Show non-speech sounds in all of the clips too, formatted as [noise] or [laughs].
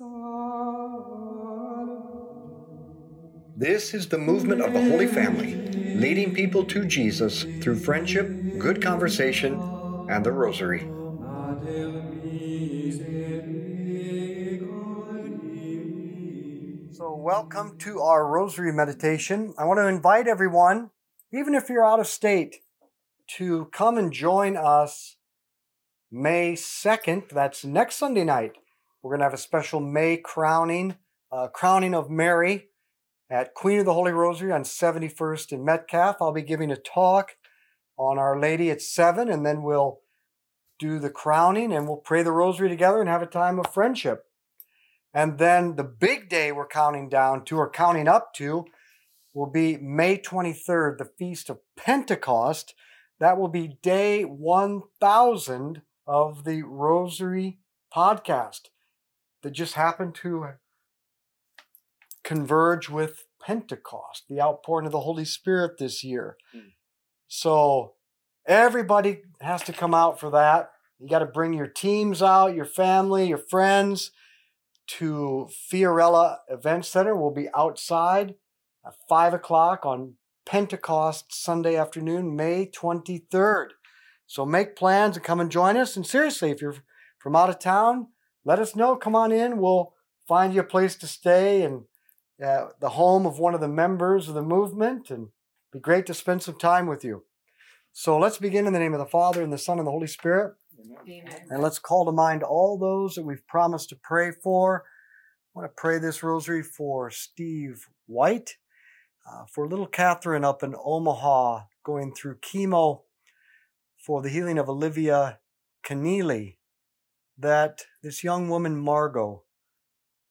This is the movement of the Holy Family, leading people to Jesus through friendship, good conversation, and the Rosary. So, welcome to our Rosary meditation. I want to invite everyone, even if you're out of state, to come and join us May 2nd. That's next Sunday night. We're going to have a special May crowning, uh, crowning of Mary at Queen of the Holy Rosary on 71st in Metcalf. I'll be giving a talk on Our Lady at 7, and then we'll do the crowning and we'll pray the Rosary together and have a time of friendship. And then the big day we're counting down to or counting up to will be May 23rd, the Feast of Pentecost. That will be day 1000 of the Rosary podcast that just happened to converge with Pentecost, the outpouring of the Holy Spirit this year. Mm. So everybody has to come out for that. You got to bring your teams out, your family, your friends to Fiorella Event Center. We'll be outside at 5 o'clock on Pentecost Sunday afternoon, May 23rd. So make plans and come and join us. And seriously, if you're from out of town, let us know. Come on in. We'll find you a place to stay and uh, the home of one of the members of the movement and be great to spend some time with you. So let's begin in the name of the Father and the Son and the Holy Spirit. Amen. And let's call to mind all those that we've promised to pray for. I want to pray this rosary for Steve White, uh, for little Catherine up in Omaha going through chemo, for the healing of Olivia Keneally, that this young woman, Margot,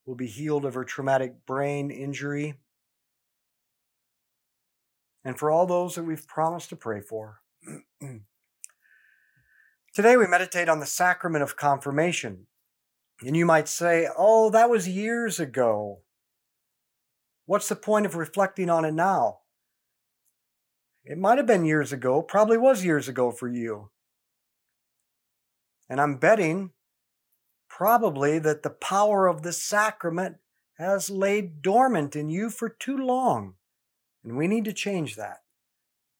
will be healed of her traumatic brain injury, and for all those that we've promised to pray for. [clears throat] Today we meditate on the sacrament of confirmation. And you might say, oh, that was years ago. What's the point of reflecting on it now? It might have been years ago, probably was years ago for you. And I'm betting probably that the power of the sacrament has laid dormant in you for too long. And we need to change that.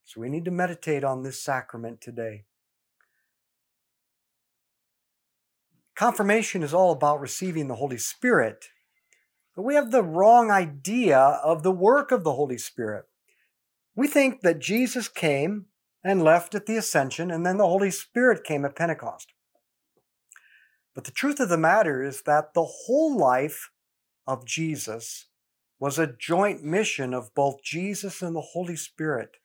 So we need to meditate on this sacrament today. Confirmation is all about receiving the Holy Spirit, but we have the wrong idea of the work of the Holy Spirit. We think that Jesus came and left at the ascension, and then the Holy Spirit came at Pentecost. But the truth of the matter is that the whole life of Jesus was a joint mission of both Jesus and the Holy Spirit.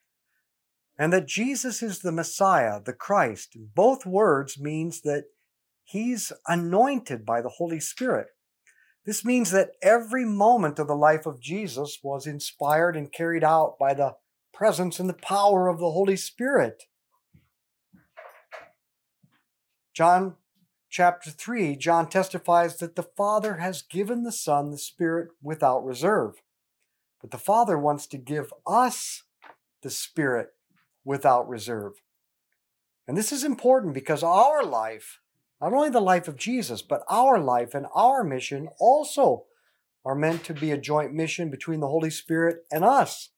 And that Jesus is the Messiah, the Christ. Both words means that He's anointed by the Holy Spirit. This means that every moment of the life of Jesus was inspired and carried out by the presence and the power of the Holy Spirit. John chapter 3, John testifies that the Father has given the Son the Spirit without reserve. But the Father wants to give us the Spirit without reserve. And this is important because our life not only the life of Jesus, but our life and our mission also are meant to be a joint mission between the Holy Spirit and us.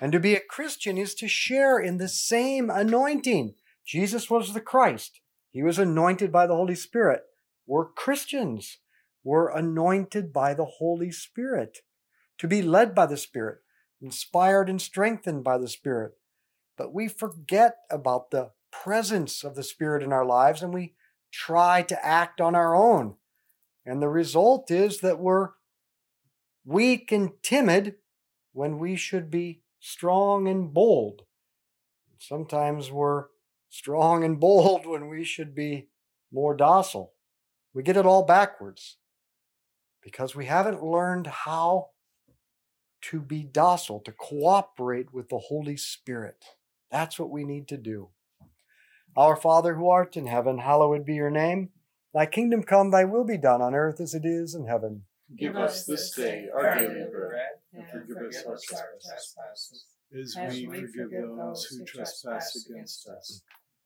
And to be a Christian is to share in the same anointing. Jesus was the Christ. He was anointed by the Holy Spirit. We're Christians. We're anointed by the Holy Spirit to be led by the Spirit, inspired and strengthened by the Spirit. But we forget about the presence of the Spirit in our lives and we try to act on our own. And the result is that we're weak and timid when we should be strong and bold. Sometimes we're strong and bold when we should be more docile. We get it all backwards because we haven't learned how to be docile, to cooperate with the Holy Spirit. That's what we need to do. Our Father who art in heaven, hallowed be your name. Thy kingdom come, thy will be done on earth as it is in heaven. Give us this day our daily bread, and forgive us our trespasses, as we forgive those who trespass against us.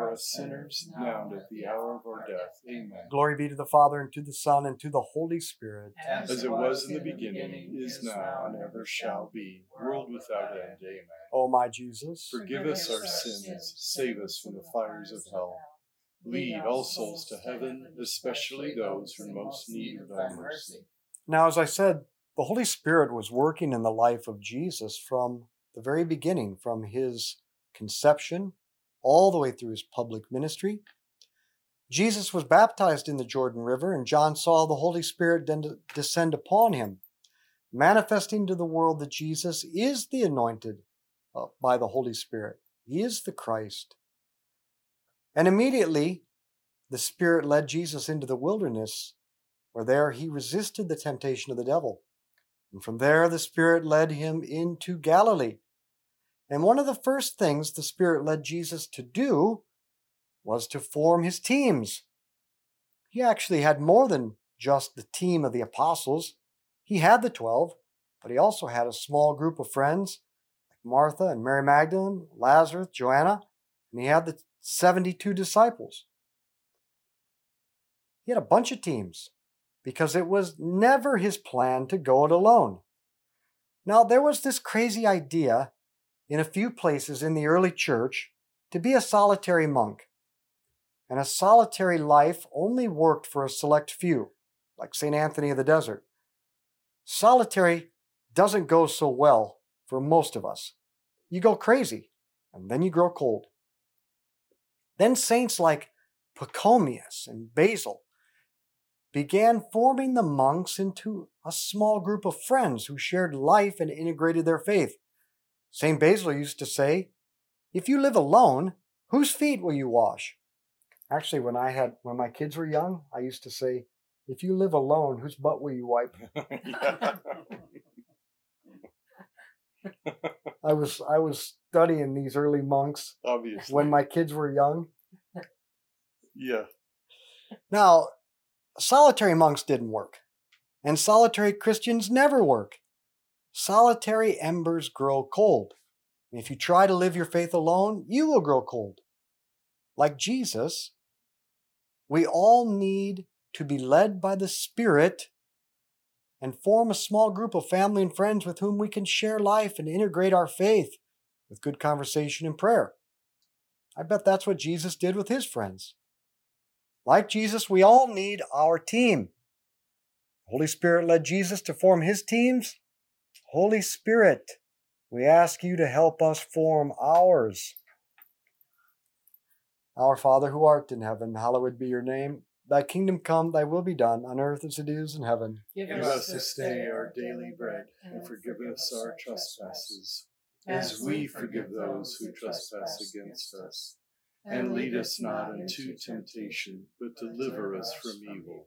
us sinners, now and at the hour of our death. Amen. Glory be to the Father, and to the Son, and to the Holy Spirit. As it was in the beginning, is now, and ever shall be, world without end. Amen. O my Jesus, Forgive us our sins, save us from the fires of hell. Lead all souls to heaven, especially those who most need of thy mercy. Now, as I said, the Holy Spirit was working in the life of Jesus from the very beginning, from his conception all the way through his public ministry. Jesus was baptized in the Jordan River, and John saw the Holy Spirit descend upon him, manifesting to the world that Jesus is the anointed uh, by the Holy Spirit. He is the Christ. And immediately, the Spirit led Jesus into the wilderness, where there he resisted the temptation of the devil. And from there, the Spirit led him into Galilee. And one of the first things the Spirit led Jesus to do was to form his teams. He actually had more than just the team of the apostles. He had the 12, but he also had a small group of friends like Martha and Mary Magdalene, Lazarus, Joanna, and he had the 72 disciples. He had a bunch of teams because it was never his plan to go it alone. Now, there was this crazy idea in a few places in the early church to be a solitary monk. And a solitary life only worked for a select few, like St. Anthony of the Desert. Solitary doesn't go so well for most of us. You go crazy, and then you grow cold. Then saints like Pachomius and Basil began forming the monks into a small group of friends who shared life and integrated their faith. St. Basil used to say, If you live alone, whose feet will you wash? Actually, when I had when my kids were young, I used to say, if you live alone, whose butt will you wipe? [laughs] I was I was studying these early monks Obviously. when my kids were young. yeah. Now, solitary monks didn't work, and solitary Christians never work. Solitary embers grow cold. If you try to live your faith alone, you will grow cold. Like Jesus, we all need to be led by the Spirit and form a small group of family and friends with whom we can share life and integrate our faith with good conversation and prayer. I bet that's what Jesus did with his friends. Like Jesus, we all need our team. Holy Spirit led Jesus to form his teams. Holy Spirit, we ask you to help us form ours. Our Father who art in heaven, hallowed be your name. Thy kingdom come, thy will be done, on earth as it is in heaven. Give us this day our daily bread, and forgive us our trespasses, as we forgive those who trespass against us. And lead us not into temptation, but deliver us from evil.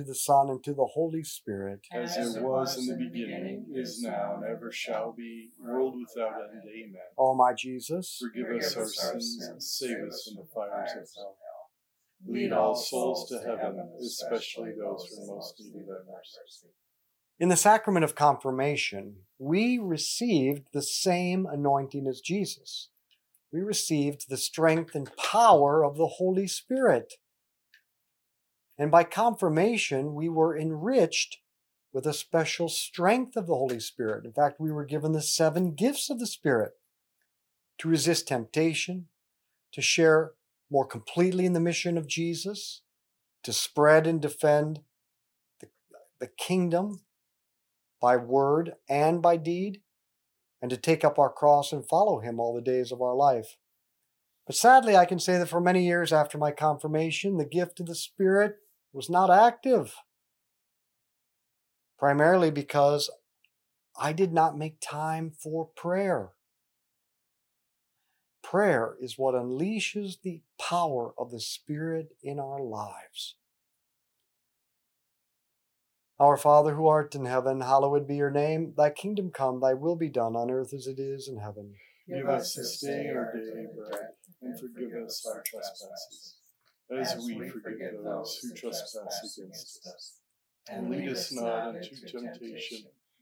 the Son, and to the Holy Spirit. As it was in the beginning, is now, and ever shall be, world without end. Amen. O my Jesus, Forgive us our sins and save us from the fires of hell. Lead all souls to heaven, especially those who are most need of thy mercy. in the sacrament of confirmation, we received the same anointing as Jesus. We received the strength and power of the Holy Spirit. And by confirmation, we were enriched with a special strength of the Holy Spirit. In fact, we were given the seven gifts of the Spirit to resist temptation, to share more completely in the mission of Jesus, to spread and defend the, the kingdom by word and by deed, and to take up our cross and follow Him all the days of our life. But sadly, I can say that for many years after my confirmation, the gift of the Spirit was not active, primarily because I did not make time for prayer. Prayer is what unleashes the power of the Spirit in our lives. Our Father who art in heaven, hallowed be your name. Thy kingdom come, thy will be done on earth as it is in heaven. Give us this day our daily bread, and forgive us our trespasses, as we forgive those who trespass against us. And lead us not into temptation,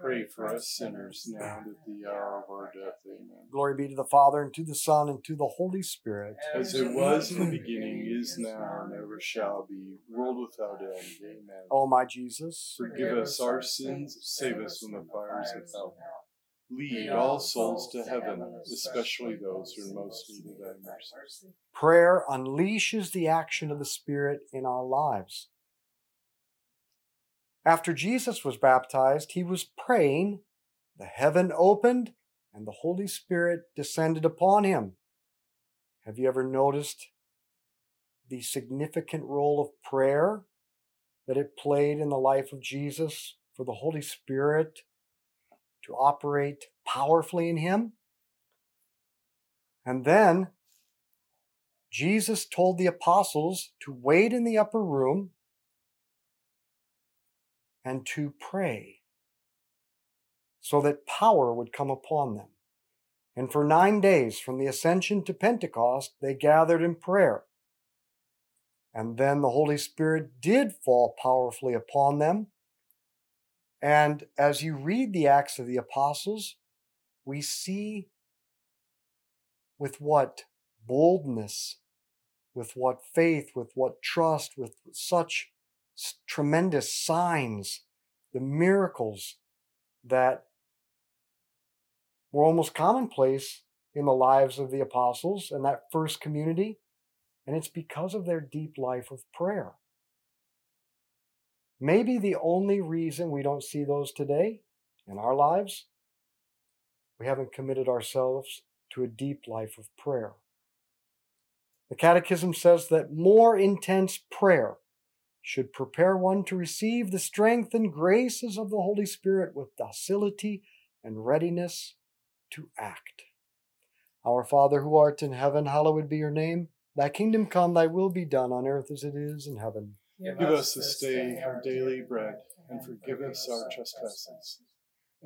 pray for us sinners now and at the hour of our death. Amen. Glory be to the Father, and to the Son, and to the Holy Spirit. As it was in the beginning, is now, and ever shall be, world without end. Amen. O my Jesus, Forgive us our sins, save us from the fires of hell. Lead all souls to heaven, especially those who are most need of thy mercy. prayer unleashes the action of the Spirit in our lives. After Jesus was baptized, he was praying, the heaven opened, and the Holy Spirit descended upon him. Have you ever noticed the significant role of prayer that it played in the life of Jesus for the Holy Spirit to operate powerfully in him? And then Jesus told the apostles to wait in the upper room and to pray so that power would come upon them. And for nine days, from the ascension to Pentecost, they gathered in prayer. And then the Holy Spirit did fall powerfully upon them. And as you read the Acts of the Apostles, we see with what boldness, with what faith, with what trust, with such tremendous signs, the miracles that were almost commonplace in the lives of the apostles and that first community. And it's because of their deep life of prayer. Maybe the only reason we don't see those today in our lives, we haven't committed ourselves to a deep life of prayer. The Catechism says that more intense prayer should prepare one to receive the strength and graces of the Holy Spirit with docility and readiness to act. Our Father who art in heaven, hallowed be your name. Thy kingdom come, thy will be done on earth as it is in heaven. Give us this day our daily bread, and forgive us our trespasses,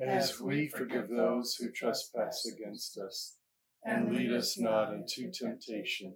as we forgive those who trespass against us. And lead us not into temptation,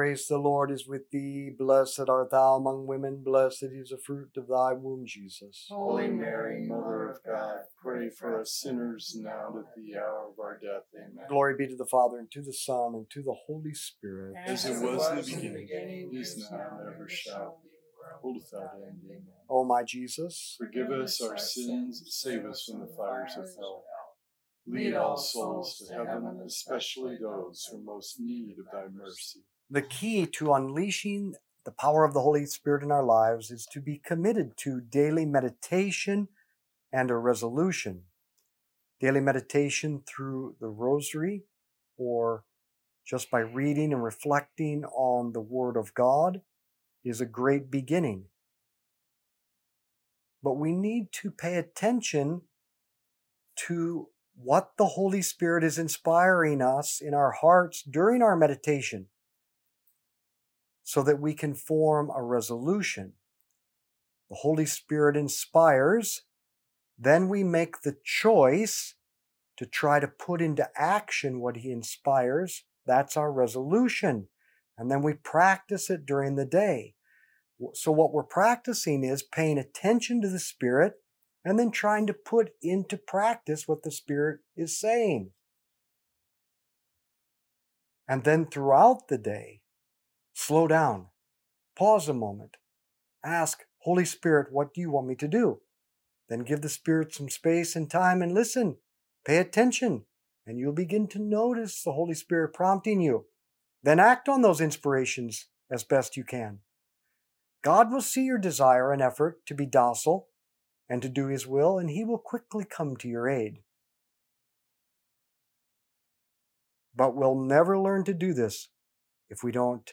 the Lord is with thee. Blessed art thou among women. Blessed is the fruit of thy womb, Jesus. Holy Mary, Mother of God, pray for us sinners now and at the hour of our death. Amen. Glory be to the Father, and to the Son, and to the Holy Spirit. As it was in the beginning, is now, and ever shall be, world without end. Amen. O my Jesus, Forgive us our sins, save us from the fires of hell. Lead all souls to heaven, especially those who most need of thy mercy. The key to unleashing the power of the Holy Spirit in our lives is to be committed to daily meditation and a resolution. Daily meditation through the rosary or just by reading and reflecting on the Word of God is a great beginning. But we need to pay attention to what the Holy Spirit is inspiring us in our hearts during our meditation so that we can form a resolution. The Holy Spirit inspires, then we make the choice to try to put into action what He inspires. That's our resolution. And then we practice it during the day. So, what we're practicing is paying attention to the Spirit and then trying to put into practice what the Spirit is saying. And then throughout the day, slow down, pause a moment, ask, Holy Spirit, what do you want me to do? Then give the Spirit some space and time and listen, pay attention, and you'll begin to notice the Holy Spirit prompting you. Then act on those inspirations as best you can. God will see your desire and effort to be docile and to do His will, and He will quickly come to your aid. But we'll never learn to do this if we don't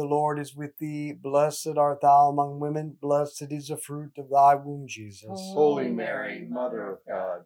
the Lord is with thee. Blessed art thou among women. Blessed is the fruit of thy womb, Jesus. Holy Mary, Mother of God,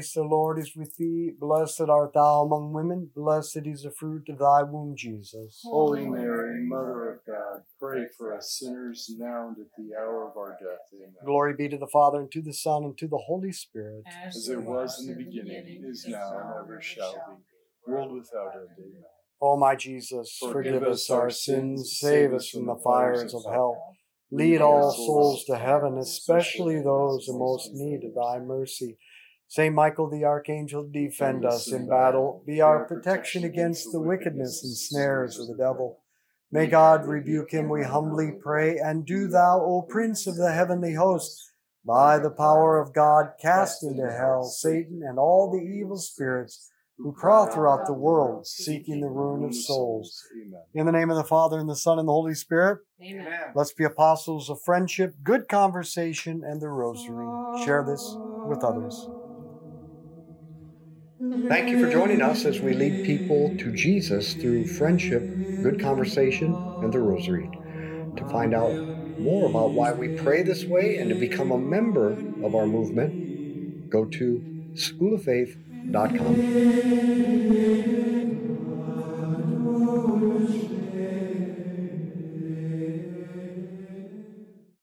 the Lord is with thee. Blessed art thou among women, blessed is the fruit of thy womb, Jesus. Holy Mary, Mother of God, pray for us sinners now and at the hour of our death. Amen. Glory be to the Father, and to the Son, and to the Holy Spirit. As it was in the beginning, is now, and ever shall be, world without end. Amen. O my Jesus, forgive us our sins, save us from the fires of hell. Lead all souls to heaven, especially those in most need of thy mercy. Saint Michael the Archangel, defend us in battle. Be our protection against the wickedness and snares of the devil. May God rebuke him, we humbly pray. And do thou, O Prince of the heavenly host, by the power of God, cast into hell Satan and all the evil spirits who prowl throughout the world, seeking the ruin of souls. In the name of the Father, and the Son, and the Holy Spirit, Amen. let's be apostles of friendship, good conversation, and the rosary. Share this with others. Thank you for joining us as we lead people to Jesus through friendship, good conversation, and the rosary. To find out more about why we pray this way and to become a member of our movement, go to schooloffaith.com.